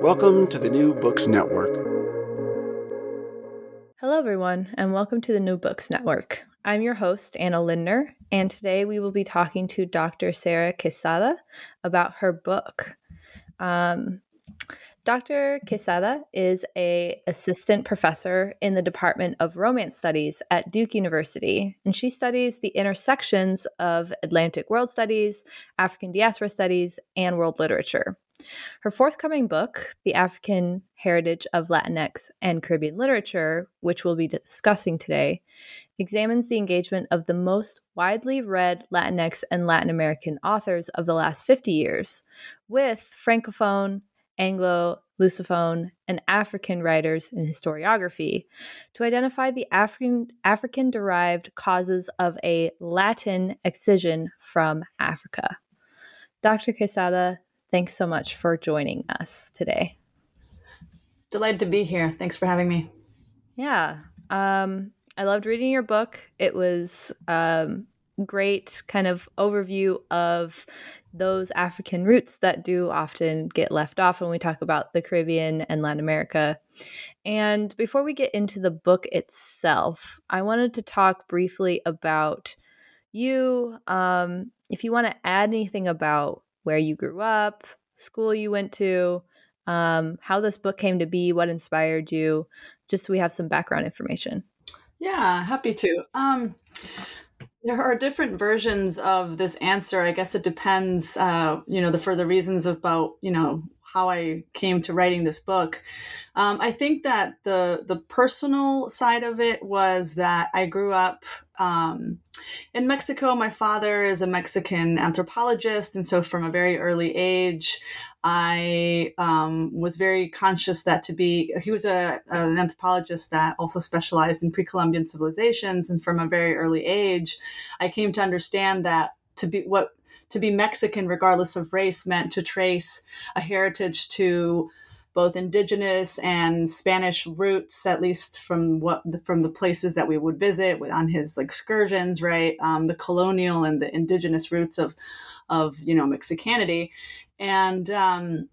Welcome to the New Books Network. Hello, everyone, and welcome to the New Books Network. I'm your host, Anna Lindner, and today we will be talking to Dr. Sarah Quesada about her book. Um, Dr. Quesada is a assistant professor in the Department of Romance Studies at Duke University, and she studies the intersections of Atlantic World Studies, African Diaspora Studies, and world literature. Her forthcoming book, The African Heritage of Latinx and Caribbean Literature, which we'll be discussing today, examines the engagement of the most widely read Latinx and Latin American authors of the last 50 years with Francophone, Anglo, Lusophone, and African writers in historiography to identify the African African derived causes of a Latin excision from Africa. Dr. Quesada, Thanks so much for joining us today. Delighted to be here. Thanks for having me. Yeah. Um, I loved reading your book. It was um, great kind of overview of those African roots that do often get left off when we talk about the Caribbean and Latin America. And before we get into the book itself, I wanted to talk briefly about you. Um, if you want to add anything about where you grew up, school you went to, um, how this book came to be, what inspired you, just so we have some background information. Yeah, happy to. Um, there are different versions of this answer. I guess it depends, uh, you know, the further reasons about, you know, how I came to writing this book. Um, I think that the the personal side of it was that I grew up um, in Mexico. My father is a Mexican anthropologist, and so from a very early age, I um, was very conscious that to be he was a, an anthropologist that also specialized in pre-Columbian civilizations, and from a very early age, I came to understand that to be what to be Mexican, regardless of race, meant to trace a heritage to both indigenous and Spanish roots, at least from what from the places that we would visit on his excursions, right? Um, the colonial and the indigenous roots of of you know Mexicanity, and um,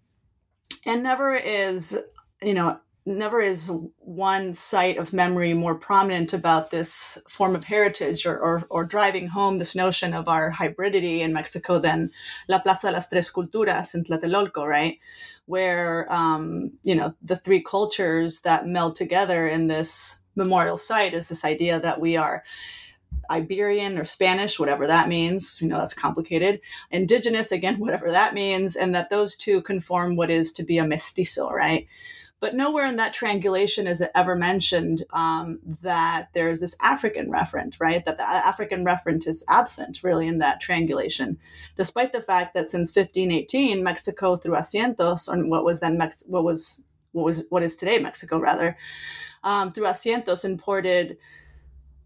and never is you know never is one site of memory more prominent about this form of heritage or, or, or, driving home this notion of our hybridity in Mexico than La Plaza de las Tres Culturas in Tlatelolco, right? Where, um, you know, the three cultures that meld together in this memorial site is this idea that we are Iberian or Spanish, whatever that means. You know, that's complicated. Indigenous, again, whatever that means. And that those two conform what is to be a mestizo, right? But nowhere in that triangulation is it ever mentioned um, that there's this African referent, right? That the African referent is absent really in that triangulation, despite the fact that since 1518, Mexico through Asientos, or what was then Mex- what was what was what is today Mexico rather, um, through Asientos imported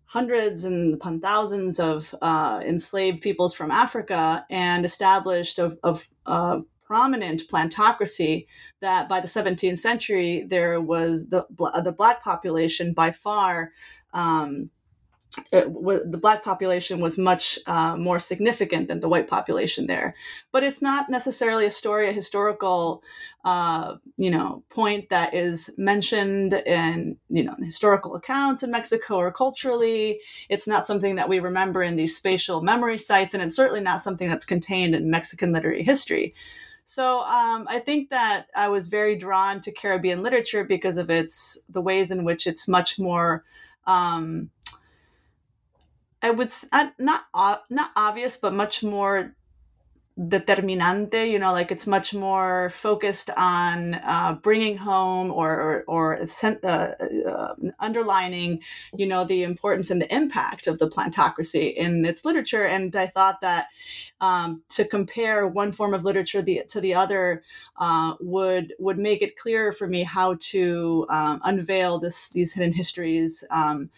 hundreds and upon thousands of uh, enslaved peoples from Africa and established a, a prominent plantocracy that by the 17th century there was the the black population by far um, the black population was much uh, more significant than the white population there. But it's not necessarily a story, a historical, uh, you know, point that is mentioned in you know historical accounts in Mexico or culturally. It's not something that we remember in these spatial memory sites, and it's certainly not something that's contained in Mexican literary history. So um, I think that I was very drawn to Caribbean literature because of its the ways in which it's much more. Um, I would not not obvious, but much more determinante you know like it's much more focused on uh, bringing home or or, or uh, uh, underlining you know the importance and the impact of the plantocracy in its literature. And i thought that um, to compare one form of literature the, to the other uh, would would make it clearer for me how to um, unveil this these hidden histories um,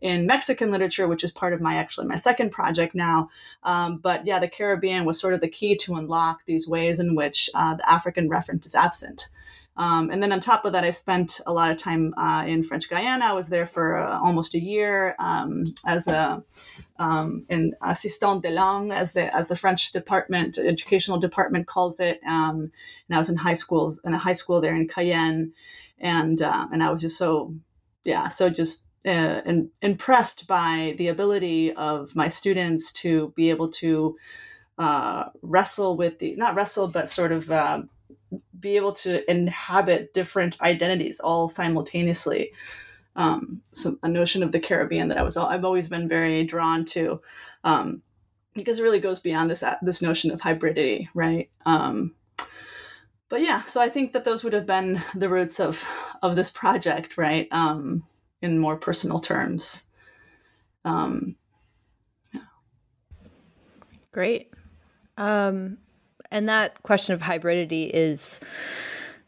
in Mexican literature, which is part of my actually my second project now. Um, but yeah, the Caribbean was sort of the key to unlock these ways in which uh, the African referent is absent. Um, and then on top of that, I spent a lot of time uh, in French Guiana. I was there for uh, almost a year um, as a um, in assistant de langue, as the as the French department, educational department calls it. Um, and I was in high schools in a high school there in Cayenne, and uh, and I was just so yeah, so just uh, in, impressed by the ability of my students to be able to uh, wrestle with the not wrestle but sort of uh, be able to inhabit different identities all simultaneously. Um, so a notion of the caribbean that i was i've always been very drawn to um, because it really goes beyond this this notion of hybridity right? Um, but yeah so i think that those would have been the roots of of this project right? Um, in more personal terms. Um, yeah. Great. Um, and that question of hybridity is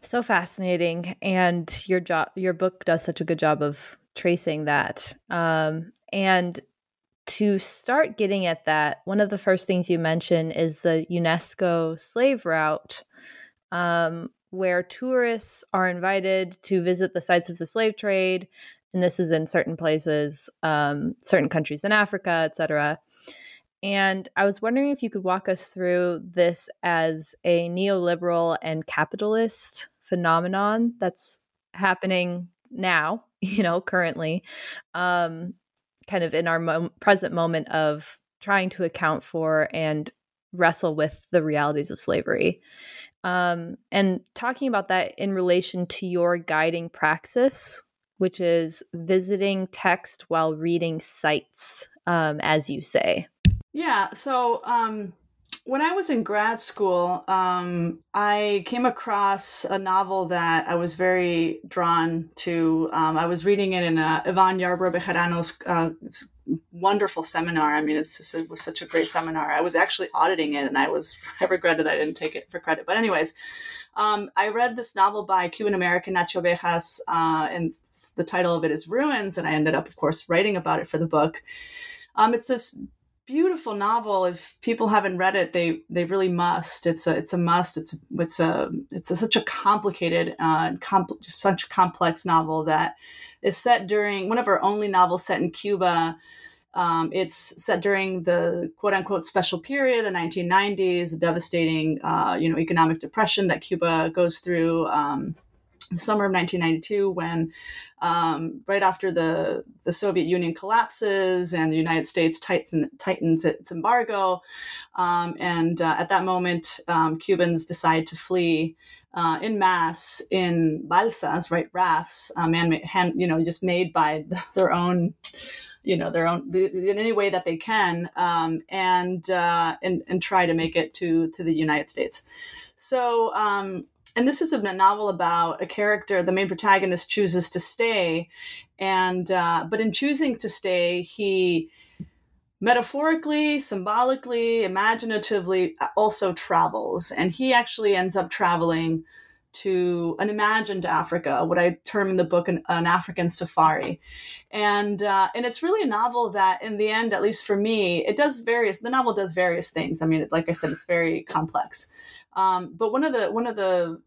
so fascinating, and your job, your book does such a good job of tracing that. Um, and to start getting at that, one of the first things you mention is the UNESCO slave route, um, where tourists are invited to visit the sites of the slave trade and this is in certain places, um, certain countries in Africa, etc. And I was wondering if you could walk us through this as a neoliberal and capitalist phenomenon that's happening now, you know, currently, um, kind of in our mo- present moment of trying to account for and wrestle with the realities of slavery. Um, and talking about that in relation to your guiding praxis which is visiting text while reading sites, um, as you say. Yeah. So um, when I was in grad school, um, I came across a novel that I was very drawn to. Um, I was reading it in uh, Yvonne Yarbro-Bejarano's uh, wonderful seminar. I mean, just, it was such a great seminar. I was actually auditing it, and I was I regretted I didn't take it for credit. But anyways, um, I read this novel by Cuban American Achy Obejas, uh, and the title of it is Ruins, and I ended up, of course, writing about it for the book. Um, it's this beautiful novel. If people haven't read it, they they really must. It's a it's a must. It's it's a it's a, such a complicated uh, such a complex novel that is set during one of our only novels set in Cuba. Um, it's set during the quote unquote special period, the 1990s, the devastating, uh, you know, economic depression that Cuba goes through. Um, summer of 1992 when um, right after the, the soviet union collapses and the united states tightens, tightens its embargo um, and uh, at that moment um, cubans decide to flee uh, in mass in balsas right rafts uh, man you know just made by their own you know their own in any way that they can um, and, uh, and and try to make it to to the united states. So um, and this is a novel about a character the main protagonist chooses to stay and uh, but in choosing to stay he metaphorically symbolically imaginatively uh, also travels and he actually ends up traveling to an imagined Africa, what I term in the book an, an African safari, and uh, and it's really a novel that, in the end, at least for me, it does various. The novel does various things. I mean, like I said, it's very complex. Um, but one of the one of the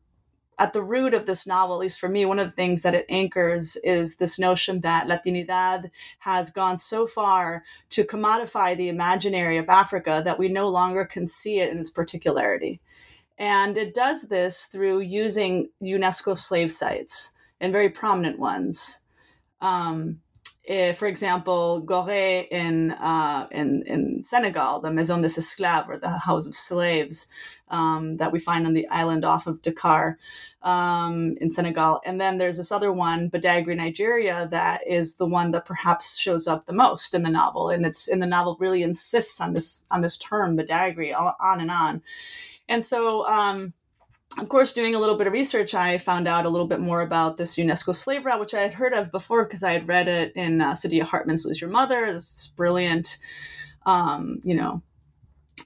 at the root of this novel, at least for me, one of the things that it anchors is this notion that Latinidad has gone so far to commodify the imaginary of Africa that we no longer can see it in its particularity. And it does this through using UNESCO slave sites and very prominent ones. Um, if, for example, Gorée in, uh, in, in Senegal, the Maison des Esclaves, or the House of Slaves, um, that we find on the island off of Dakar um, in Senegal. And then there's this other one, Badagry, Nigeria, that is the one that perhaps shows up the most in the novel. And it's in the novel really insists on this on this term, Badagry, on and on. And so um, of course, doing a little bit of research, I found out a little bit more about this UNESCO slave route, which I had heard of before because I had read it in uh, Saidiya Hartman's Lose Your Mother, this brilliant, um, you know,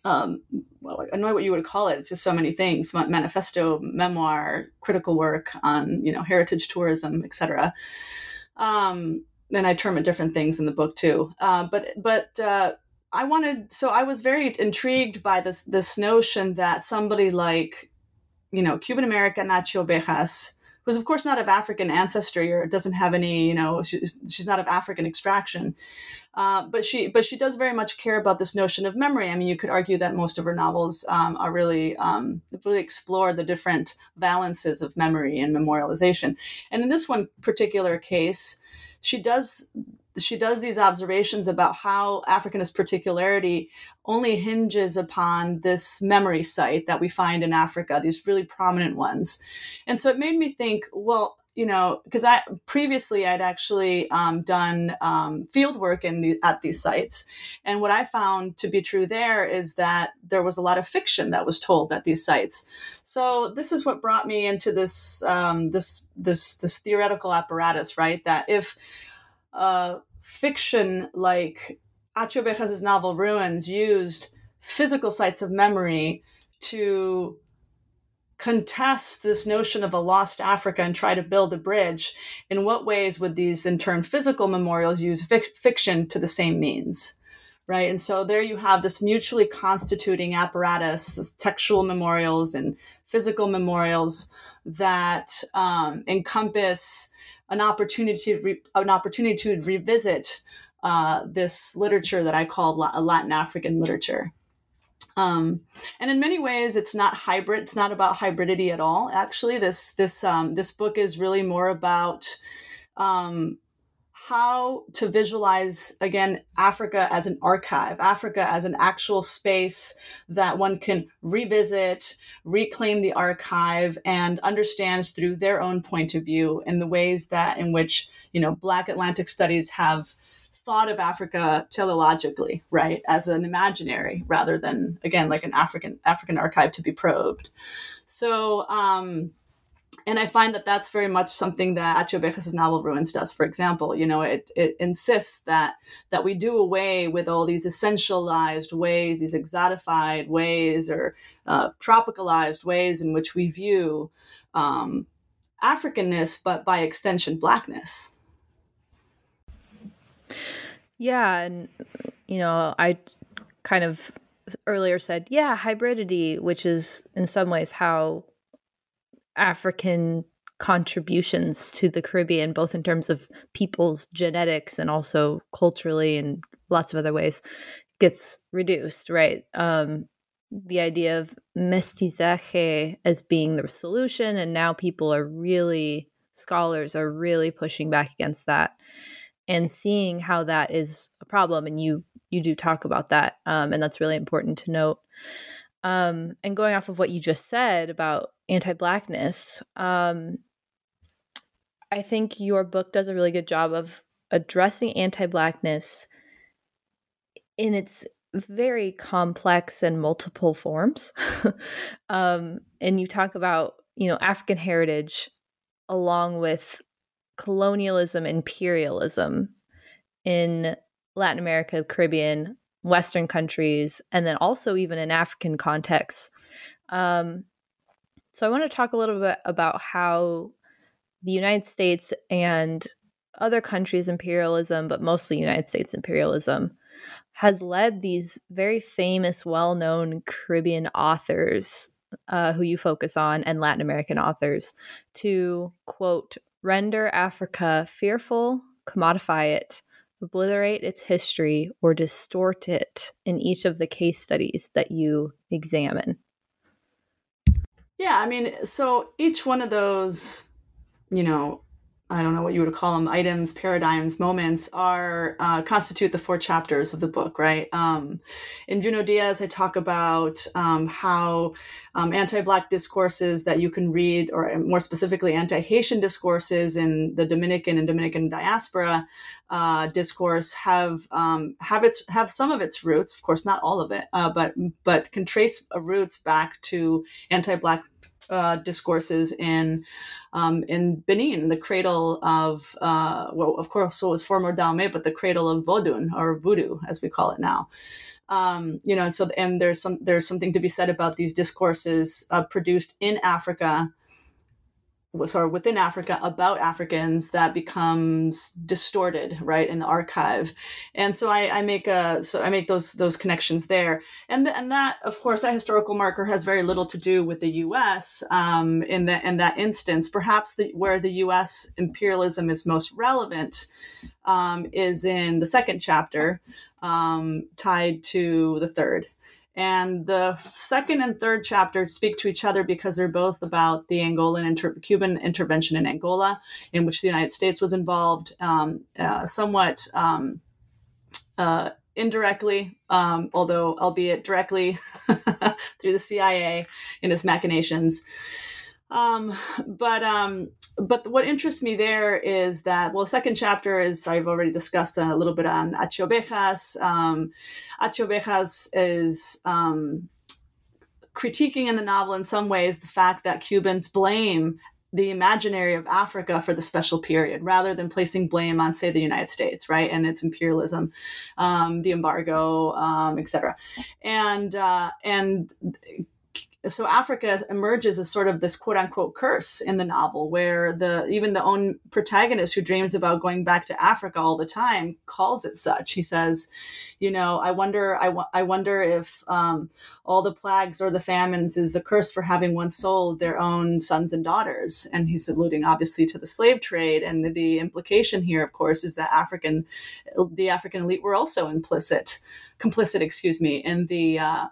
um, well, I know what you would call it. It's just so many things: manifesto, memoir, critical work on you know heritage tourism, etc. Um, and I term it different things in the book too. Uh, but but uh, I wanted, so I was very intrigued by this this notion that somebody like you know, Cuban American Achy Obejas, who's of course not of African ancestry or doesn't have any, you know, she's, she's not of African extraction. Uh, but she, but she does very much care about this notion of memory. I mean, you could argue that most of her novels um, are really, um, really explore the different valences of memory and memorialization. And in this one particular case, she does she does these observations about how Africanist particularity only hinges upon this memory site that we find in Africa, these really prominent ones. And so it made me think, well, you know, because I previously I'd actually um, done um, field work in the, at these sites, and what I found to be true there is that there was a lot of fiction that was told at these sites. So this is what brought me into this um, this this this theoretical apparatus, right? That if uh, fiction like Achy Obejas' novel Ruins used physical sites of memory to contest this notion of a lost Africa and try to build a bridge, in what ways would these, in turn, physical memorials use fic- fiction to the same means? Right. And so there you have this mutually constituting apparatus, this textual memorials and physical memorials that um, encompass an opportunity to re- an opportunity to revisit uh, this literature that I call Latin African literature. Um, and in many ways, it's not hybrid. It's not about hybridity at all. Actually, this this um, this book is really more about um, how to visualize again Africa as an archive, Africa as an actual space that one can revisit, reclaim the archive, and understand through their own point of view in the ways that in which you know Black Atlantic studies have thought of Africa teleologically, right, as an imaginary rather than again like an African African archive to be probed. So. Um, and I find that that's very much something that Achy Obejas' novel Ruins does. For example, you know, it, it insists that that we do away with all these essentialized ways, these exotified ways, or uh, tropicalized ways in which we view um, Africanness, but by extension, blackness. Yeah, and you know, I kind of earlier said, yeah, hybridity, which is in some ways how African contributions to the Caribbean, both in terms of people's genetics and also culturally and lots of other ways, gets reduced, right? Um, the idea of mestizaje as being the solution, and now people are really, scholars are really pushing back against that and seeing how that is a problem. And you you do talk about that, um, and that's really important to note. Um, and going off of what you just said about anti-blackness, um, I think your book does a really good job of addressing anti-blackness in its very complex and multiple forms. um, and you talk about, you know, African heritage along with colonialism, imperialism in Latin America, Caribbean, Western countries, and then also even in African contexts. Um, so I want to talk a little bit about how the United States and other countries' imperialism, but mostly United States imperialism, has led these very famous, well known Caribbean authors uh, who you focus on and Latin American authors to, quote, render Africa fearful, commodify it, obliterate its history, or distort it in each of the case studies that you examine? Yeah, I mean, so each one of those, you know, I don't know what you would call them, items, paradigms, moments, are uh, constitute the four chapters of the book, right? Um, in Junot Diaz, I talk about um, how um, anti-Black discourses that you can read, or more specifically, anti-Haitian discourses in the Dominican and Dominican diaspora uh, discourse have um, have its have some of its roots, of course, not all of it, uh, but but can trace roots back to anti-Black uh, discourses in um, in Benin, the cradle of uh, well, of course, it was former Dahomey, but the cradle of Vodun or Voodoo, as we call it now. Um, you know, and so and there's some there's something to be said about these discourses uh, produced in Africa sorry within africa about africans that becomes distorted right in the archive. And so i, I make a so i make those those connections there. And the, and that of course that historical marker has very little to do with the us um, in that in that instance. Perhaps the, where the us imperialism is most relevant um, is in the second chapter um, tied to the third and the second and third chapter speak to each other because they're both about the Angolan inter- Cuban intervention in Angola, in which the United States was involved, um, uh, somewhat um, uh, indirectly, um, although albeit directly through the CIA in its machinations. Um, but um, but what interests me there is that well, second chapter is I've already discussed a little bit on Achy Obejas. Um, is um, critiquing in the novel in some ways the fact that Cubans blame the imaginary of Africa for the special period rather than placing blame on, say, the United States, right, and its imperialism, um, the embargo, um, etc. And uh, and so Africa emerges as sort of this quote unquote curse in the novel, where the even the own protagonist who dreams about going back to Africa all the time calls it such. He says, "You know, I wonder, I wonder if um, all the plagues or the famines is the curse for having once sold their own sons and daughters." And he's alluding obviously to the slave trade, and the implication here, of course, is that African, the African elite were also implicit, complicit, excuse me, in the uh,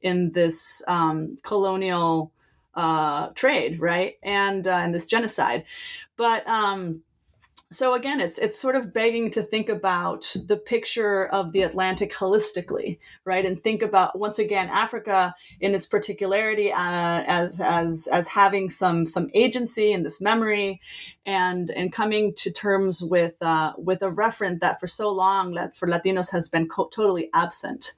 in this um, colonial uh, trade, right, and uh, in this genocide. But um, so again, it's it's sort of begging to think about the picture of the Atlantic holistically, right, and think about once again Africa in its particularity uh, as as as having some some agency in this memory, and and coming to terms with uh, with a referent that for so long for Latinos has been co- totally absent,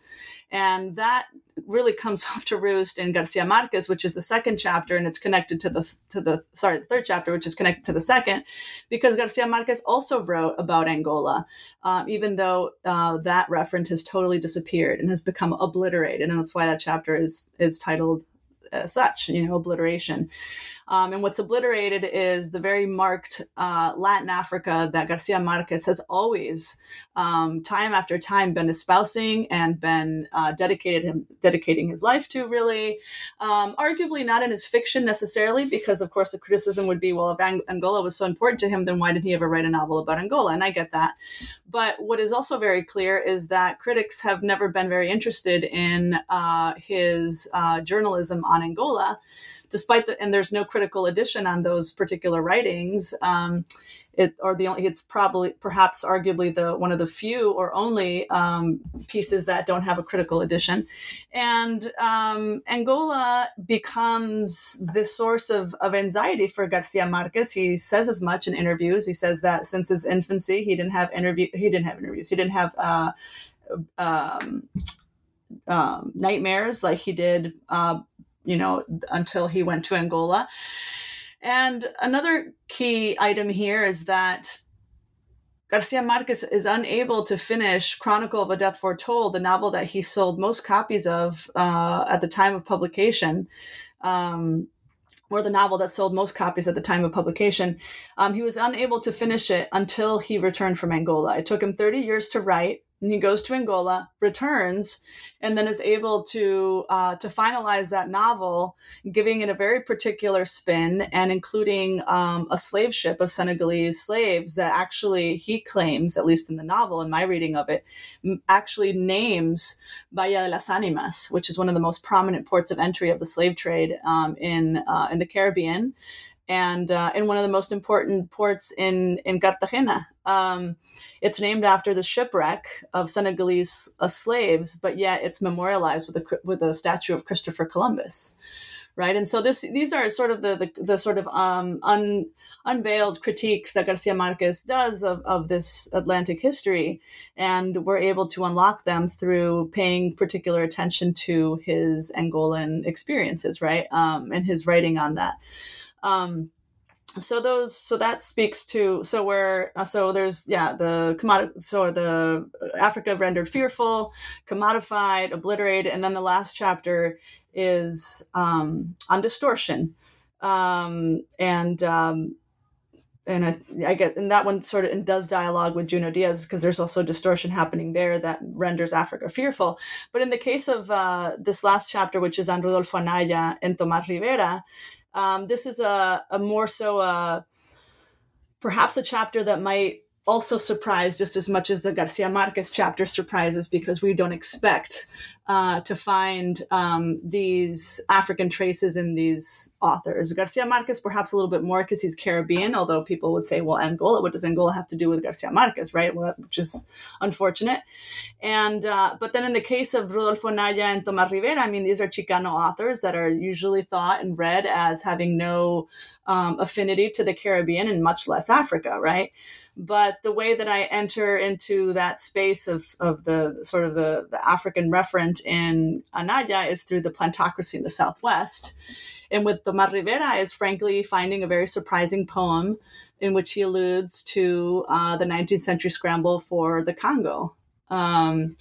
and that really comes up to roost in Garcia Marquez, which is the second chapter, and it's connected to the to the sorry the third chapter, which is connected to the second, because Garcia Marquez also wrote about Angola, um, even though uh, that reference has totally disappeared and has become obliterated, and that's why that chapter is is titled as such, you know, obliteration. Um, and what's obliterated is the very marked uh, Latin Africa that Garcia Marquez has always, um, time after time, been espousing and been uh, dedicated him dedicating his life to. Really, um, arguably not in his fiction necessarily, because of course the criticism would be, well, if Ang- Angola was so important to him, then why didn't he ever write a novel about Angola? And I get that. But what is also very clear is that critics have never been very interested in uh, his uh, journalism on Angola despite the and there's no critical edition on those particular writings. Um, it or the only it's probably perhaps arguably the one of the few or only um, pieces that don't have a critical edition and um, angola becomes the source of, of anxiety for garcia marquez. He says as much in interviews. He says that since his infancy he didn't have interview he didn't have interviews. He didn't have uh, um, um, nightmares like he did uh, you know, until he went to Angola. And another key item here is that Garcia Marquez is unable to finish Chronicle of a Death Foretold, the novel that he sold most copies of uh, at the time of publication, um, or the novel that sold most copies at the time of publication. Um, he was unable to finish it until he returned from Angola. It took him 30 years to write and he goes to Angola, returns, and then is able to uh, to finalize that novel, giving it a very particular spin and including um, a slave ship of Senegalese slaves that actually he claims, at least in the novel, in my reading of it, actually names Bahia de las Animas, which is one of the most prominent ports of entry of the slave trade um, in uh, in the Caribbean and uh, in one of the most important ports in in Cartagena. Um, it's named after the shipwreck of Senegalese uh, slaves, but yet it's memorialized with a with a statue of Christopher Columbus right? And so this these are sort of the the, the sort of um, un, unveiled critiques that Garcia Marquez does of, of this Atlantic history, and we're able to unlock them through paying particular attention to his Angolan experiences, right, um, and his writing on that. Um, so those so that speaks to so where uh, so there's yeah the commodity so the africa rendered fearful commodified obliterated and then the last chapter is um, on distortion, um, and um, and I, I, get and that one sort of and does dialogue with Junot Diaz because there's also distortion happening there that renders Africa fearful. But in the case of uh, this last chapter, which is on Rodolfo Anaya and Tomas Rivera, um, this is a, a more so a, uh, perhaps a chapter that might also surprise just as much as the Garcia Marquez chapter surprises because we don't expect uh, to find um, these African traces in these authors. Garcia Marquez, perhaps a little bit more because he's Caribbean, although people would say, well, Angola, what does Angola have to do with Garcia Marquez, right? Which is unfortunate. And, uh, but then in the case of Rodolfo Anaya and Tomás Rivera, I mean, these are Chicano authors that are usually thought and read as having no um, affinity to the Caribbean and much less Africa, right? But the way that I enter into that space of, of the sort of the, the African in Anaya is through the plantocracy in the Southwest. And with Tomás Rivera is frankly finding a very surprising poem in which he alludes to uh, the 19th century scramble for the Congo. Um,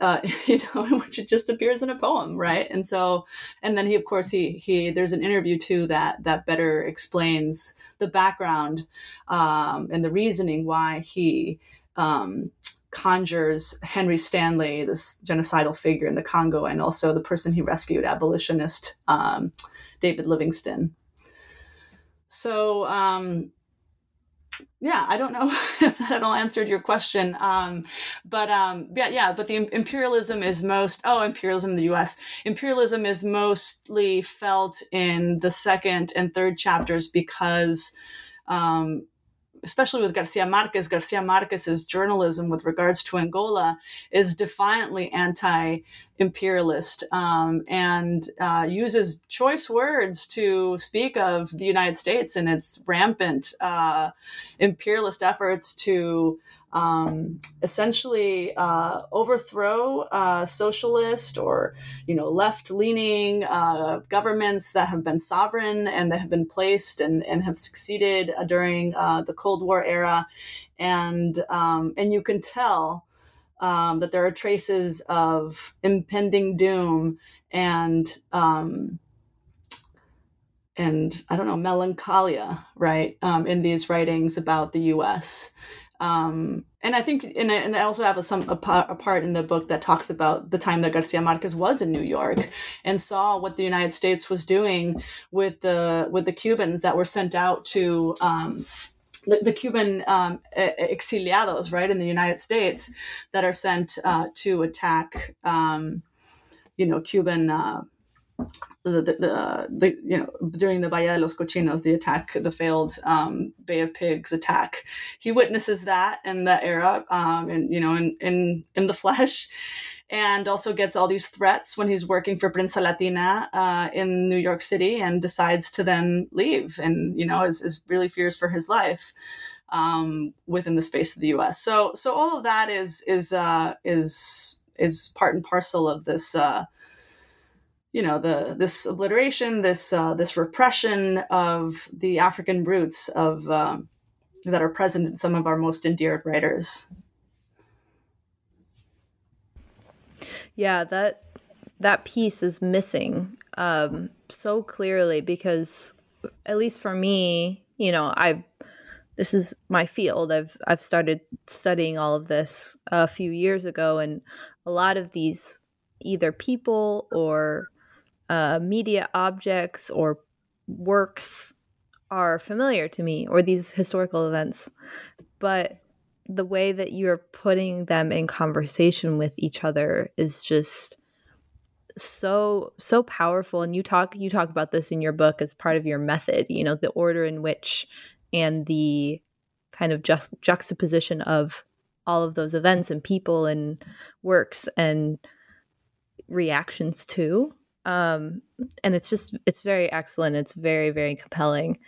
uh, you know, which it just appears in a poem, right? And so, and then he, of course, he he there's an interview too that that better explains the background um, and the reasoning why he um, conjures Henry Stanley, this genocidal figure in the Congo, and also the person he rescued, abolitionist um, David Livingstone. So, um, yeah, I don't know if that at all answered your question. Um, but um, yeah, yeah, but the imperialism is most, oh, imperialism in the US. Imperialism is mostly felt in the second and third chapters because um, especially with Garcia Marquez, Garcia Marquez's journalism with regards to Angola is defiantly anti imperialist um, and uh, uses choice words to speak of the United States and its rampant uh, imperialist efforts to um, essentially uh, overthrow uh, socialist or you know left-leaning uh, governments that have been sovereign and that have been placed and, and have succeeded uh, during uh, the Cold War era, and um, and you can tell um, that there are traces of impending doom and um, and I don't know melancholia, right, um, in these writings about the U.S. Um, and I think, and I, and I also have a, some a, a, part in the book that talks about the time that Garcia Marquez was in New York and saw what the United States was doing with the with the Cubans that were sent out to um, the, the, Cuban um, exiliados, right, in the United States, that are sent uh, to attack, um, you know, Cuban. Uh, the, the, the, you know during the Bahia de los Cochinos, the attack, the failed um, Bay of Pigs attack, he witnesses that in that era, um, and you know, in in in the flesh, and also gets all these threats when he's working for Prensa Latina uh, in New York City, and decides to then leave, and you know, is, is really fears for his life um, within the space of the U.S. So so all of that is is uh, is is part and parcel of this. Uh, you know the this obliteration, this uh, this repression of the African roots of um, that are present in some of our most endeared writers. Yeah, that that piece is missing um, so clearly because, at least for me, you know, I this is my field. I've I've started studying all of this a few years ago, and a lot of these either people or uh, media objects or works are familiar to me or these historical events. But the way that you're putting them in conversation with each other is just so so powerful. And you talk you talk about this in your book as part of your method you know the order in which and the kind of just juxtaposition of all of those events and people and works and reactions to um and it's just it's very excellent. It's very very compelling.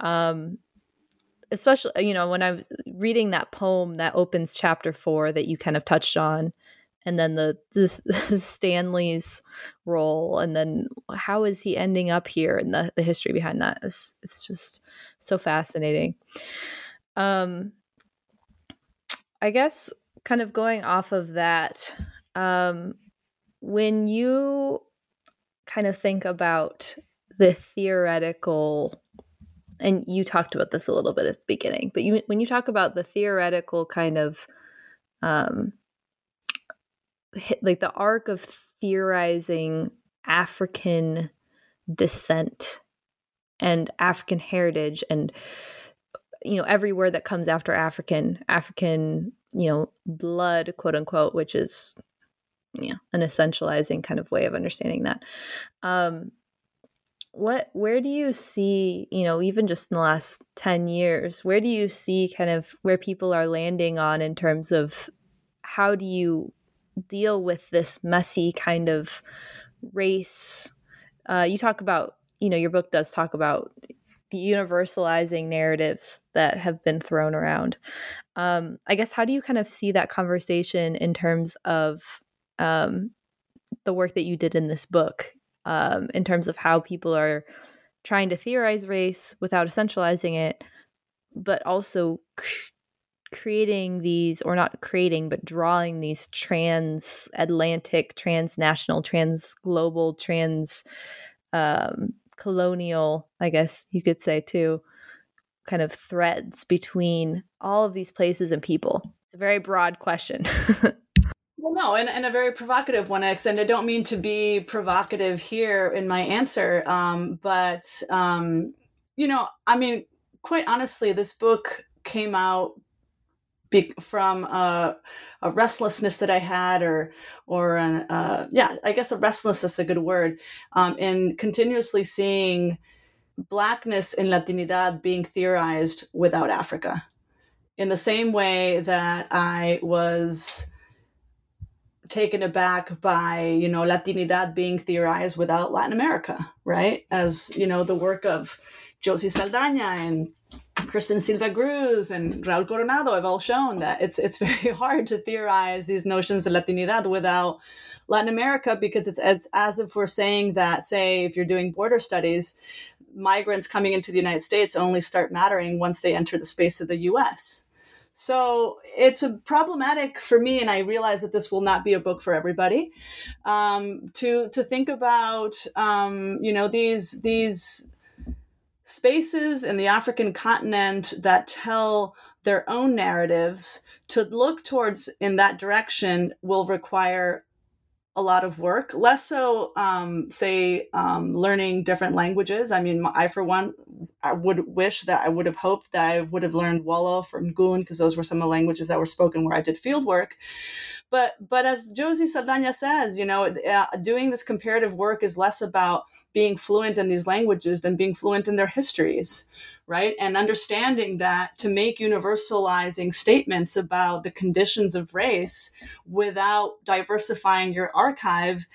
Um especially you know when I'm reading that poem that opens chapter 4 that you kind of touched on and then the, the, the stanley's role and then how is he ending up here and the, the history behind that? Is it's just so fascinating. Um i guess kind of going off of that um when you kind of think about the theoretical and you talked about this a little bit at the beginning but you when you talk about the theoretical kind of um like the arc of theorizing african descent and african heritage and you know every word that comes after african african you know blood quote unquote which is yeah an essentializing kind of way of understanding that. Um what where do you see you know even just in the last 10 years where do you see kind of where people are landing on in terms of how do you deal with this messy kind of race? Uh, you talk about you know your book does talk about the universalizing narratives that have been thrown around. Um, i guess how do you kind of see that conversation in terms of um, the work that you did in this book um, in terms of how people are trying to theorize race without essentializing it, but also c- creating these, or not creating, but drawing these transatlantic, transnational, trans global, trans um, colonial, I guess you could say too, kind of threads between all of these places and people. It's a very broad question. No, and, and a very provocative one. And I don't mean to be provocative here in my answer, um, but, um, you know, I mean, quite honestly, this book came out be- from a, a, restlessness that I had, or, or an, uh, yeah, I guess a restlessness is a good word, um, in continuously seeing blackness in Latinidad being theorized without Africa. In the same way that I was taken aback by you know Latinidad being theorized without Latin America, right? As you know, the work of Josie Saldaña and Kirsten Silva Gruesz and Raul Coronado have all shown that it's it's very hard to theorize these notions of Latinidad without Latin America because it's, it's as if we're saying that, say, if you're doing border studies, migrants coming into the United States only start mattering once they enter the space of the U.S so it's a problematic for me, and I realize that this will not be a book for everybody. Um, to to think about, um, you know, these these spaces in the African continent that tell their own narratives. To look towards in that direction will require a lot of work less so um, say um, learning different languages. I mean i for one i would wish that i would have hoped that i would have learned wolof from Ngun because those were some of the languages that were spoken where i did field work. But but as josie saldaña says you know uh, doing this comparative work is less about being fluent in these languages than being fluent in their histories right? And understanding that to make universalizing statements about the conditions of race without diversifying your archive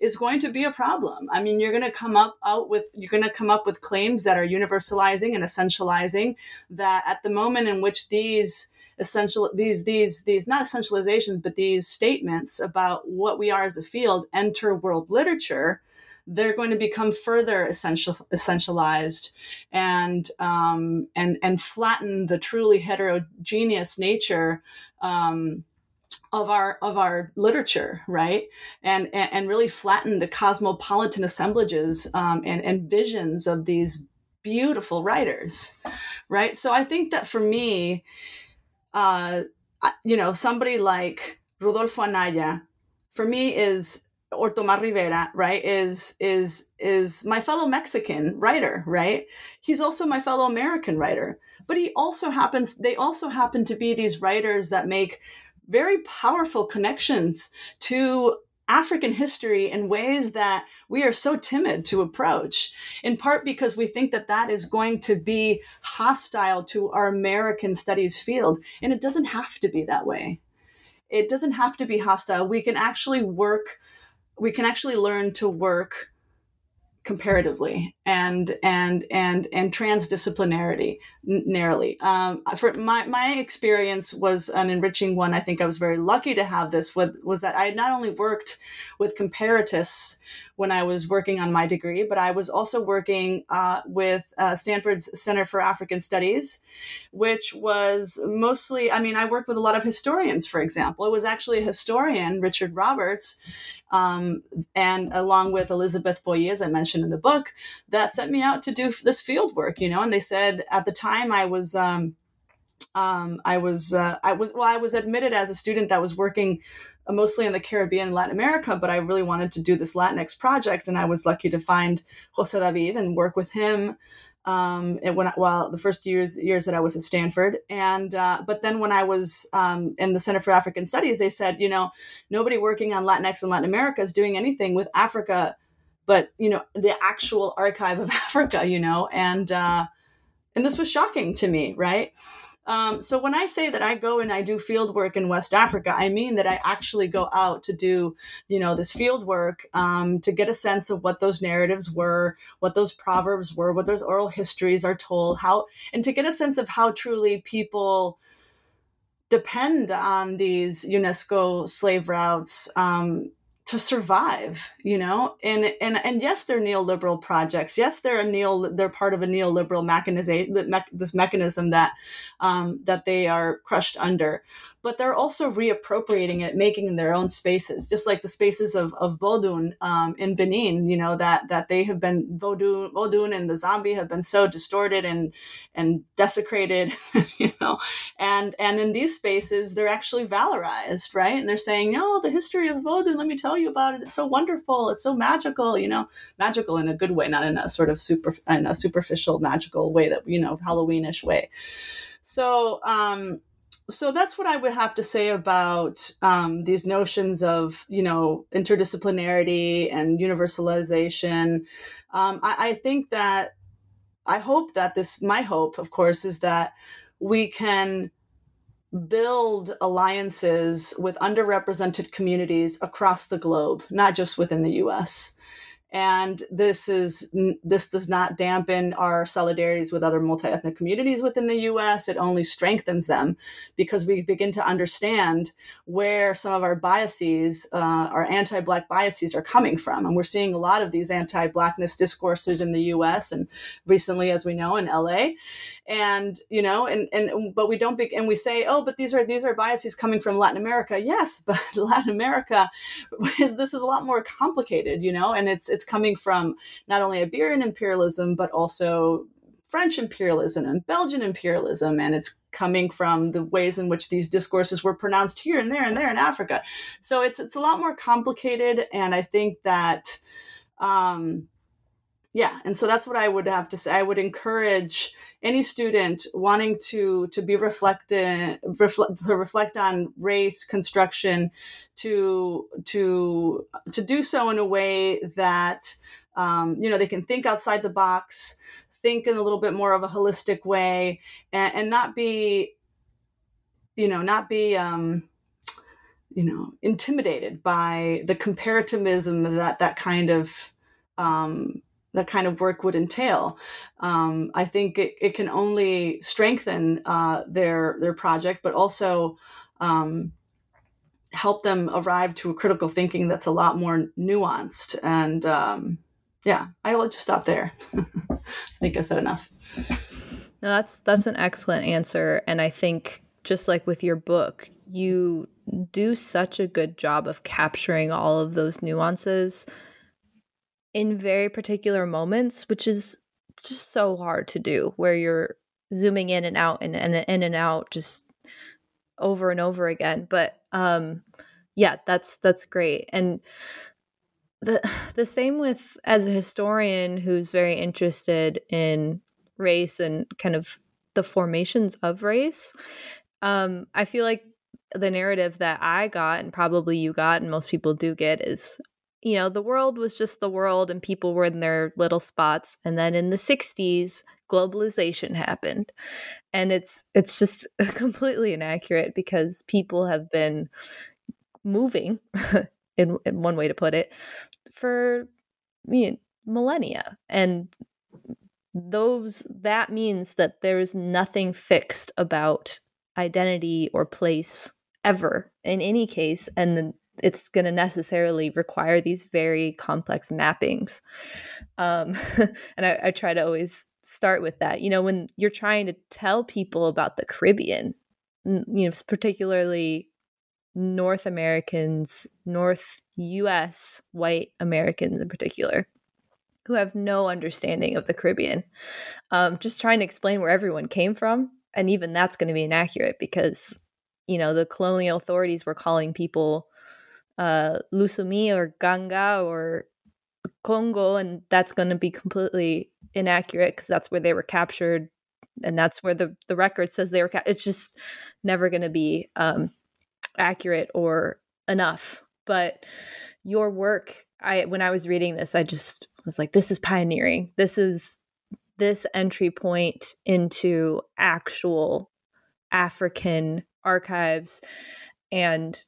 is going to be a problem. I mean, you're going to come up out with you're going to come up with claims that are universalizing and essentializing that at the moment in which these essential these these these not essentializations but these statements about what we are as a field enter world literature they're going to become further essential essentialized and um, and and flatten the truly heterogeneous nature um, of our of our literature, right? And and, and really flatten the cosmopolitan assemblages um, and, and visions of these beautiful writers, right? So I think that for me, uh, you know, somebody like Rodolfo Anaya, for me is or Tomás Rivera, right, is is is my fellow Mexican writer, right? He's also my fellow American writer. But he also happens they also happen to be these writers that make very powerful connections to African history in ways that we are so timid to approach, in part because we think that that is going to be hostile to our American studies field. And it doesn't have to be that way. It doesn't have to be hostile. We can actually work, we can actually learn to work comparatively and and and and transdisciplinarity narrowly. Um, for my my experience was an enriching one. I think i was very lucky to have this with was that i not only worked with comparatists when I was working on my degree, but I was also working uh, with uh, Stanford's Center for African Studies, which was mostly, I mean, I worked with a lot of historians, for example. It was actually a historian, Richard Roberts, um, and along with Elizabeth Boyer, as I mentioned in the book, that sent me out to do this field work, you know, and they said at the time I was. Um, um, I was uh, I was well I was admitted as a student that was working mostly in the Caribbean and Latin America, but I really wanted to do this Latinx project, and I was lucky to find Jose David and work with him. Um, when while the first years years that I was at Stanford, and uh, but then when I was um, in the Center for African Studies, they said, you know, nobody working on Latinx in Latin America is doing anything with Africa, but you know, the actual archive of Africa, you know, and uh, and this was shocking to me, right? Um, so when I say that I go and I do field work in West Africa, I mean that I actually go out to do, you know, this field work um, to get a sense of what those narratives were, what those proverbs were, what those oral histories are told, how, and to get a sense of how truly people depend on these UNESCO slave routes um, to survive you know? And and and yes they're neoliberal projects. Yes they're a neo they're part of a neoliberal mechanism this mechanism that um, that they are crushed under. But they're also reappropriating it, making their own spaces, just like the spaces of, of Vodun um, in Benin, you know, that that they have been Vodun, Vodun and the zombie have been so distorted and and desecrated, you know, and and in these spaces they're actually valorized, right? And they're saying, no, the history of Vodun, let me tell you about it. It's so wonderful. It's so magical, you know, magical in a good way, not in a sort of super in a superficial magical way that you know Halloweenish way. So um, so that's what I would have to say about um, these notions of, you know, interdisciplinarity and universalization. Um, I, I think that I hope that this, my hope, of course, is that we can build alliances with underrepresented communities across the globe, not just within the US and this is this does not dampen our solidarities with other multi-ethnic communities within the US it only strengthens them because we begin to understand where some of our biases uh, our anti-black biases are coming from. And we're seeing a lot of these anti-blackness discourses in the US and recently as we know in LA and you know and and but we don't be, and we say oh but these are these are biases coming from Latin America. Yes but Latin America is this is a lot more complicated you know and it's it's coming from not only Iberian imperialism, but also French imperialism and Belgian imperialism, and it's coming from the ways in which these discourses were pronounced here and there and there in Africa. So it's it's a lot more complicated, and I think that, um, yeah, and so that's what I would have to say. I would encourage any student wanting to to be reflected reflect to reflect on race construction to to to do so in a way that um, you know they can think outside the box think in a little bit more of a holistic way and, and not be you know not be um, you know intimidated by the comparativism that that kind of um, that kind of work would entail. Um, I think it, it can only strengthen uh, their their project, but also um, help them arrive to a critical thinking that's a lot more nuanced. And um, yeah, I will just stop there. I think I said enough. No, that's that's an excellent answer, and I think just like with your book, you do such a good job of capturing all of those nuances in very particular moments, which is just so hard to do, where you're zooming in and out and, and in and out just over and over again. But um yeah, that's that's great. And the the same with as a historian who's very interested in race and kind of the formations of race. Um, I feel like the narrative that I got, and probably you got, and most people do get, is you know, the world was just the world and people were in their little spots. And then in the 60s, globalization happened. And it's it's just completely inaccurate because people have been moving in, in one way to put it for you know, millennia. And those that means that there is nothing fixed about identity or place ever in any case and it's going to necessarily require these very complex mappings um, and I, I try to always start with that you know when you're trying to tell people about the caribbean you know particularly north americans north us white americans in particular who have no understanding of the Caribbean. Um, just trying to explain where everyone came from. And even that's going to be inaccurate because, you know, the colonial authorities were calling people uh, Lucumi or Ganga or Congo, and that's going to be completely inaccurate because that's where they were captured. And that's where the, the record says they were. Ca- it's just never going to be um, accurate or enough. But your work, I when I was reading this, I just was like, this is pioneering. This is this entry point into actual African archives and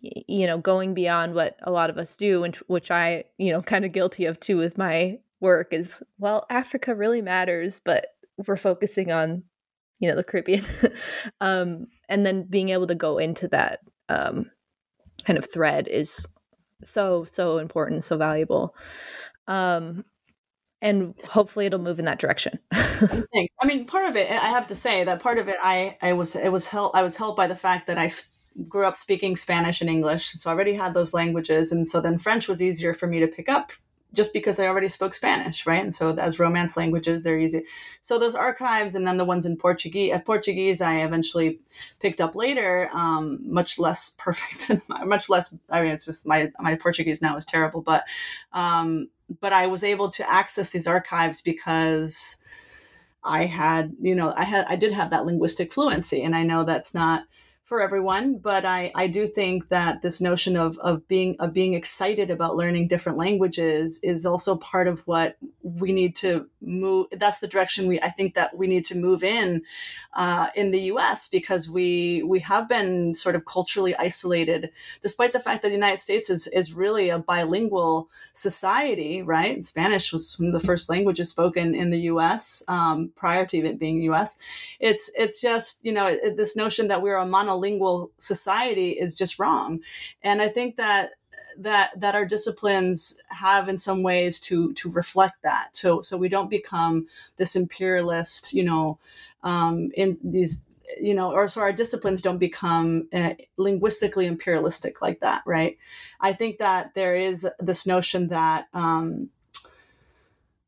you know going beyond what a lot of us do which, which i you know kind of guilty of too with my work is well africa really matters but we're focusing on you know the caribbean um and then being able to go into that um kind of thread is so so important so valuable um, and hopefully it'll move in that direction. Thanks. I mean, part of it, I have to say that part of it, I, I was, it was helped, I was helped by the fact that I grew up speaking Spanish and English. So I already had those languages. And so then French was easier for me to pick up just because I already spoke Spanish, right? And so as Romance languages, they're easy. So those archives, and then the ones in Portuguese, uh, Portuguese, I eventually picked up later, um, much less perfect than my, much less. I mean, it's just my my Portuguese now is terrible, but um, but I was able to access these archives because I had, you know, I had I did have that linguistic fluency, and I know that's not for everyone, but I, I do think that this notion of, of being of being excited about learning different languages is also part of what we need to move. That's the direction we I think that we need to move in uh, in the U.S. because we we have been sort of culturally isolated, despite the fact that the United States is is really a bilingual society. Right, Spanish was one of the first languages spoken in the U.S. Um, prior to it being U.S. It's it's just you know this notion that we're a mono monolingual society is just wrong. And I think that that that our disciplines have in some ways to to reflect that. So so we don't become this imperialist, you know, um, in these you know, or so our disciplines don't become uh, linguistically imperialistic like that, right? I think that there is this notion that um,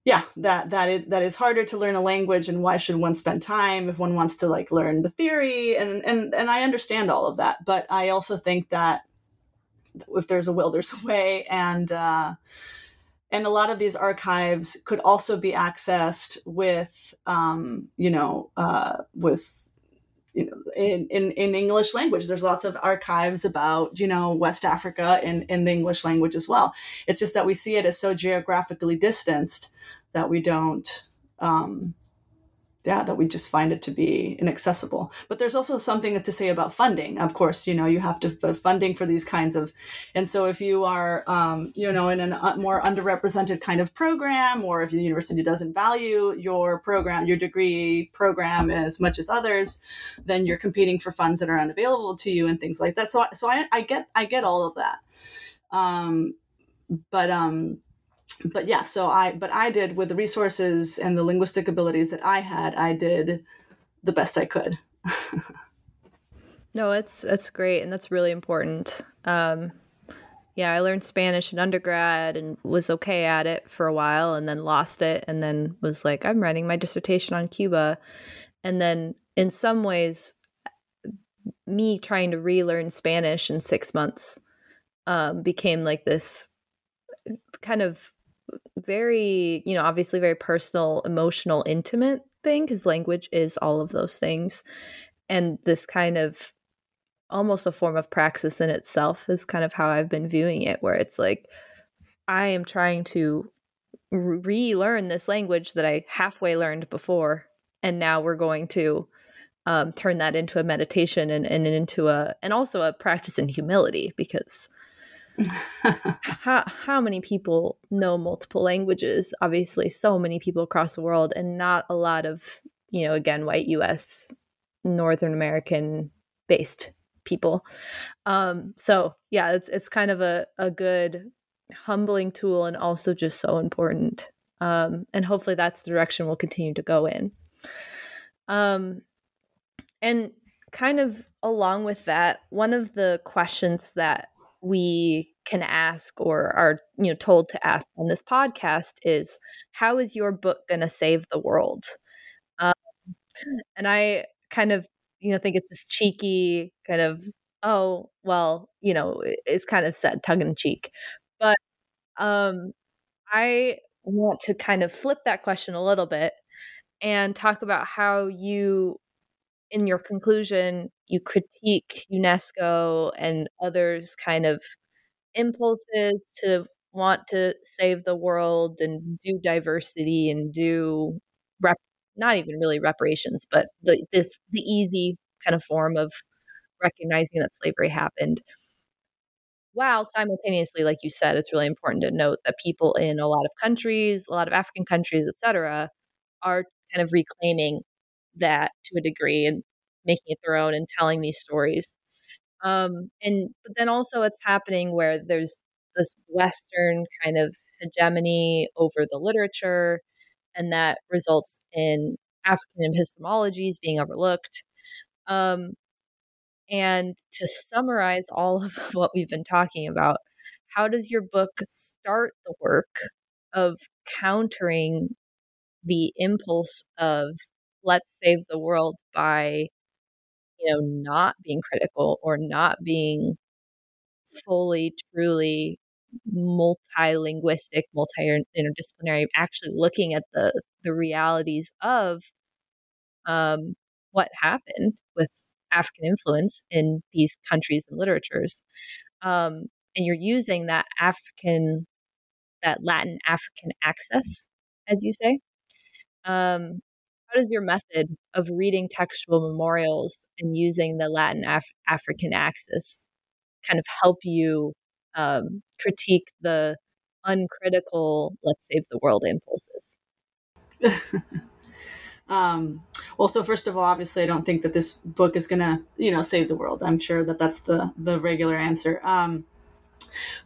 yeah that that is that is harder to learn a language and why should one spend time if one wants to like learn the theory and and and i understand all of that but i also think that if there's a will there's a way and uh and a lot of these archives could also be accessed with um you know uh with you know in, in in english language. There's lots of archives about you know west africa in in the english language as well. It's just that we see it as so geographically distanced that we don't um yeah that we just find it to be inaccessible. But there's also something to say about funding. Of course you know you have to funding for these kinds of and so if you are um, you know in a more underrepresented kind of program or if the university doesn't value your program your degree program as much as others then you're competing for funds that are unavailable to you and things like that. So so i, I get i get all of that. Um, but um but yeah, so I but I did with the resources and the linguistic abilities that I had, I did the best I could. no, it's that's great and that's really important. Um yeah, I learned Spanish in undergrad and was okay at it for a while and then lost it and then was like I'm writing my dissertation on Cuba. And then in some ways me trying to relearn Spanish in 6 months um, became like this kind of very, you know, obviously very personal, emotional, intimate thing because language is all of those things. And this kind of almost a form of praxis in itself is kind of how I've been viewing it where it's like I am trying to relearn this language that I halfway learned before and now we're going to um, turn that into a meditation and, and into a and also a practice in humility because how, how many people know multiple languages? Obviously so many people across the world and not a lot of you know again white us northern american based people. Um so yeah it's it's kind of a, a good humbling tool and also just so important. Um and hopefully that's the direction we'll continue to go in. Um and kind of along with that one of the questions that we can ask or are you know told to ask on this podcast is how is your book going to save the world? Um, and i kind of you know think it's this cheeky kind of oh well you know it's kind of said tongue in cheek. But um i want to kind of flip that question a little bit and talk about how you in your conclusion, you critique UNESCO and others' kind of impulses to want to save the world and do diversity and do rep- not even really reparations, but the, the the easy kind of form of recognizing that slavery happened. While simultaneously, like you said, it's really important to note that people in a lot of countries, a lot of African countries, etc., are kind of reclaiming that to a degree and making it their own and telling these stories. Um, and but then also it's happening where there's this Western kind of hegemony over the literature, and that results in African epistemologies being overlooked. Um, and to summarize all of what we've been talking about, how does your book start the work of countering the impulse of let's save the world by you know not being critical or not being fully truly multilinguistic multi interdisciplinary actually looking at the the realities of um, what happened with african influence in these countries and literatures um, and you're using that african that latin african access as you say um, how does your method of reading textual memorials and using the Latin Af- African axis kind of help you um, critique the uncritical, let's save the world impulses? um, well, so first of all, obviously, I don't think that this book is going to, you know, save the world. I'm sure that that's the the regular answer. Um,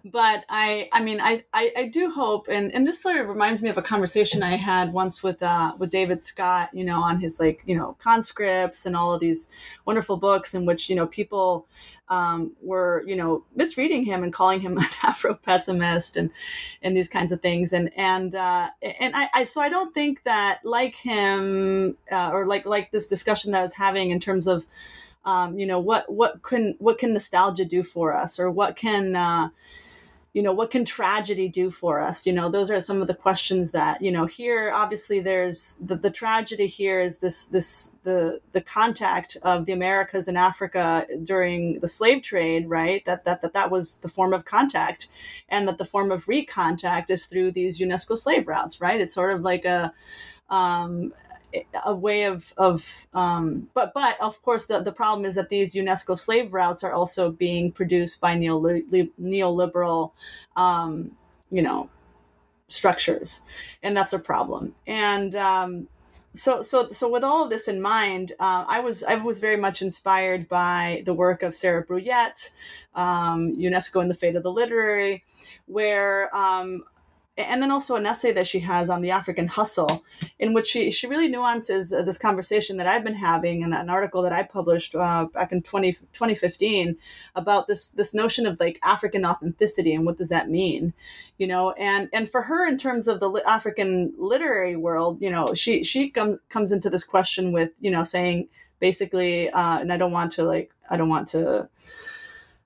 but I, I mean, I, I, I do hope, and, and this sort of reminds me of a conversation I had once with, uh, with David Scott, you know, on his like, you know, conscripts and all of these wonderful books in which, you know, people, um, were, you know, misreading him and calling him an Afro pessimist and, and these kinds of things. And, and, uh, and I, I, so I don't think that like him, uh, or like, like this discussion that I was having in terms of, um, you know what what can what can nostalgia do for us? Or what can uh, you know what can tragedy do for us? You know those are some of the questions that you know here obviously there's the, the tragedy here is this this the the contact of the americas and africa during the slave trade right? That that that, that was the form of contact. And that the form of recontact is through these unesco slave routes right? It's sort of like a um, a way of of um, but but of course the, the problem is that these UNESCO slave routes are also being produced by neoliberal, neoliberal um, you know structures and that's a problem. And um, so so so with all of this in mind uh, i was i was very much inspired by the work of sarah brouillette um, unesco and the fate of the literary where um, and then also an essay that she has on the African hustle, in which she, she really nuances uh, this conversation that I've been having in an article that I published uh, back in 20, 2015 about this this notion of like African authenticity and what does that mean, you know, and and for her in terms of the African literary world, you know, she she comes comes into this question with you know saying basically, uh, and I don't want to like I don't want to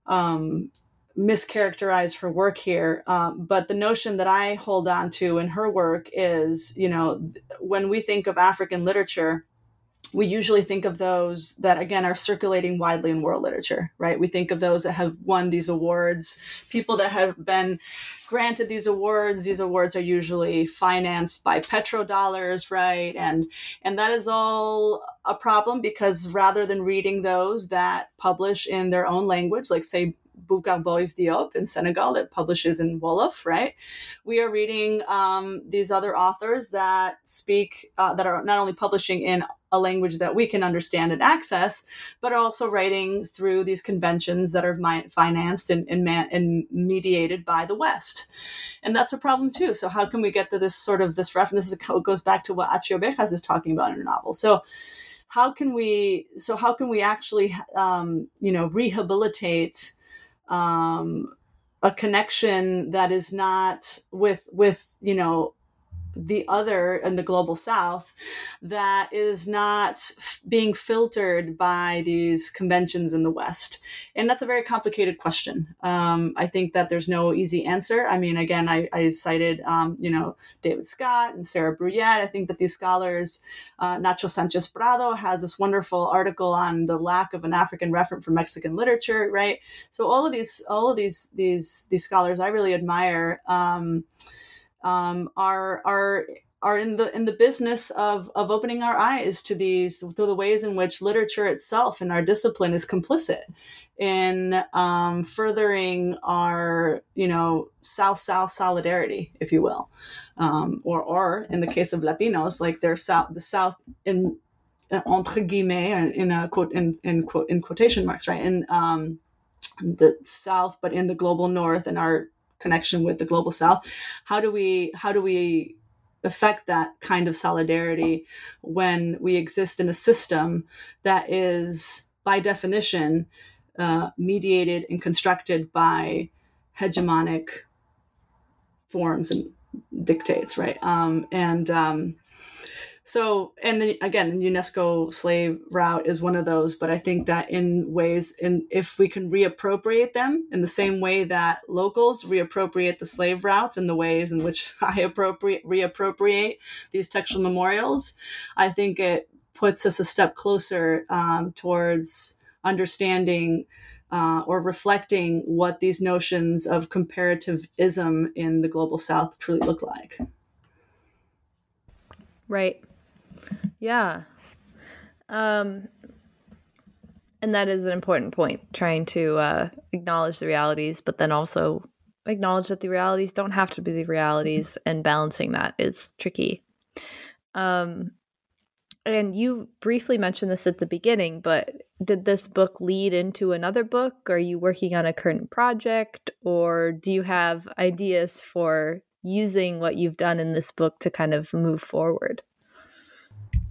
um mischaracterize her work here. Um, but the notion that I hold on to in her work is, you know, when we think of African literature, we usually think of those that again are circulating widely in world literature right we think of those that have won these awards people that have been granted these awards these awards are usually financed by petrodollars right and and that is all a problem because rather than reading those that publish in their own language like say Boubacar Boris Diop in Senegal that publishes in Wolof, right? We are reading um, these other authors that speak, uh, that are not only publishing in a language that we can understand and access, but are also writing through these conventions that are financed and, and, man- and, mediated by the West. And that's a problem too. So how can we get to this sort of this reference? This is, goes back to what Achy Obejas is talking about in her novel. So how can we, so how can we actually, um, you know, rehabilitate um, a connection that is not with with you know the other in the global south that is not being filtered by these conventions in the west. And that's a very complicated question. Um, i think that there's no easy answer. I mean again i, I cited um, you know david scott and sarah brouillette. I think that these scholars uh, nacho sanchez prado has this wonderful article on the lack of an african referent for mexican literature right? So all of these all of these these these scholars i really admire um, um, are are are in the in the business of of opening our eyes to these to the ways in which literature itself and our discipline is complicit in um, furthering our you know south south solidarity if you will. Um, or or in the case of latinos like their south the south in entre guillemets in a quote in in quote in quotation marks right? In um, the south but in the global north and our connection with the global south how do we how do we affect that kind of solidarity when we exist in a system that is by definition uh, mediated and constructed by hegemonic forms and dictates right? Um, and um, so, and then again, UNESCO slave route is one of those, but I think that in ways, in if we can reappropriate them in the same way that locals reappropriate the slave routes and the ways in which I appropriate reappropriate these textual memorials, I think it puts us a step closer um, towards understanding uh, or reflecting what these notions of comparativism in the global south truly look like. Right. Yeah. Um, and that is an important point, trying to uh, acknowledge the realities, but then also acknowledge that the realities don't have to be the realities, and balancing that is tricky. Um, and you briefly mentioned this at the beginning, but did this book lead into another book? Are you working on a current project, or do you have ideas for using what you've done in this book to kind of move forward?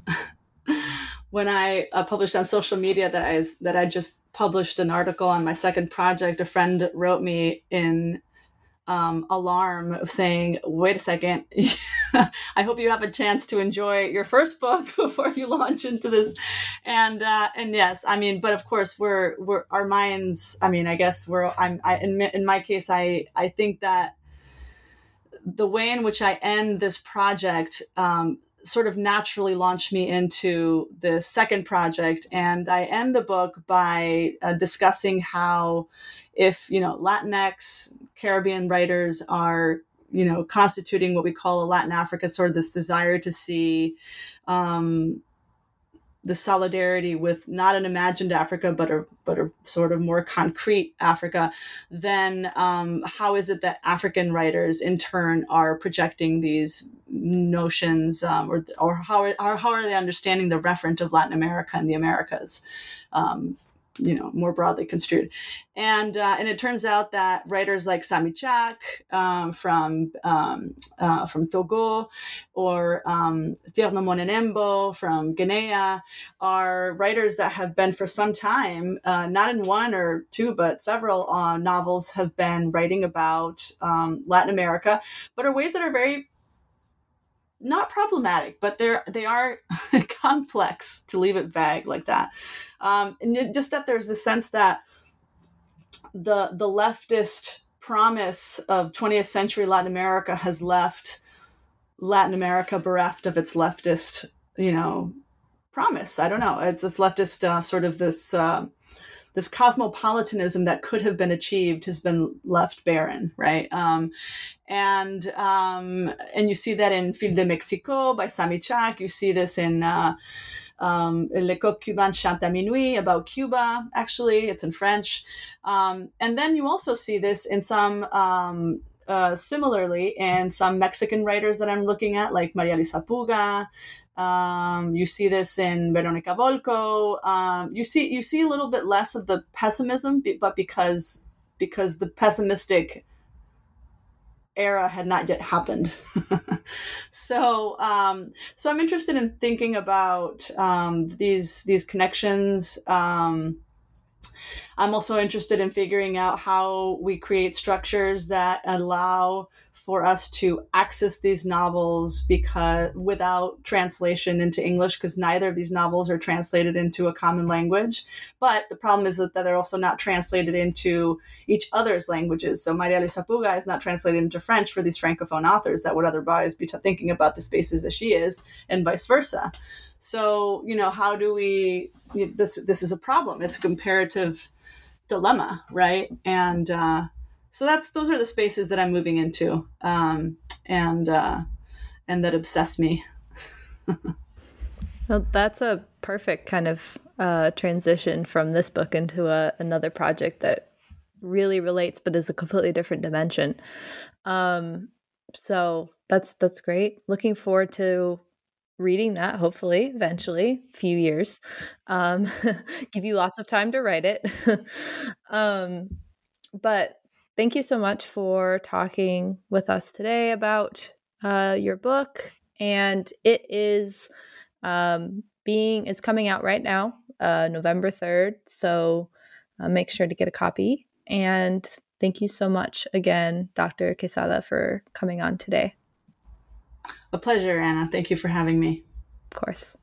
when I uh, published on social media that I that I just published an article on my second project, a friend wrote me in um, alarm saying, "Wait a second, I hope you have a chance to enjoy your first book before you launch into this." And uh, and yes, I mean, but of course, we're we're our minds. I mean, I guess we're. I'm. I in, in my case, I I think that the way in which I end this project um, sort of naturally launched me into the second project. And I end the book by uh, discussing how, if you know, Latinx Caribbean writers are you know constituting what we call a Latin Africa, sort of this desire to see. Um, the solidarity with not an imagined Africa, but a but a sort of more concrete Africa, then um, how is it that African writers in turn are projecting these notions, um, or or how are, how are they understanding the referent of Latin America and the Americas? Um, you know more broadly construed and uh, and it turns out that writers like Sami Tchak um, from um, uh, from Togo or um, Tierno Monenembo from Guinea are writers that have been for some time uh, not in one or two but several uh, novels have been writing about um, Latin America but are ways that are very not problematic, but they're they are complex to leave it vague like that. Um, and just that there's a sense that the the leftist promise of 20th century Latin America has left Latin America bereft of its leftist, you know, promise. I don't know. It's, it's leftist uh, sort of this uh, this cosmopolitanism that could have been achieved has been left barren, right? Um, and um, and you see that in Filles de Mexico by Sami Tchak. You see this in uh, um, Le Coq Cubain chante à minuit about Cuba. Actually, it's in French. Um, and then you also see this in some. Um, uh, similarly, in some Mexican writers that I'm looking at, like Maria Luisa Puga, um, you see this in Veronica Volkow. Um, you see you see a little bit less of the pessimism, but because because the pessimistic era had not yet happened. so um, so I'm interested in thinking about um, these these connections. Um, I'm also interested in figuring out how we create structures that allow for us to access these novels because without translation into English, because neither of these novels are translated into a common language. But the problem is that they're also not translated into each other's languages. So Maria Luisa Puga is not translated into French for these francophone authors that would otherwise be t- thinking about the spaces as she is, and vice versa. So you know, how do we? This this is a problem. It's a comparative dilemma, right? And uh, so that's those are the spaces that I'm moving into, um, and uh, and that obsess me. well, that's a perfect kind of uh, transition from this book into a, another project that really relates, but is a completely different dimension. Um, so that's that's great. Looking forward to reading that hopefully eventually few years um, give you lots of time to write it um, but thank you so much for talking with us today about uh, your book. And it is um, being, it's coming out right now, uh, November 3rd. So uh, make sure to get a copy. And thank you so much again, Dr. Quesada, for coming on today. A pleasure, Anna. Thank you for having me. Of course.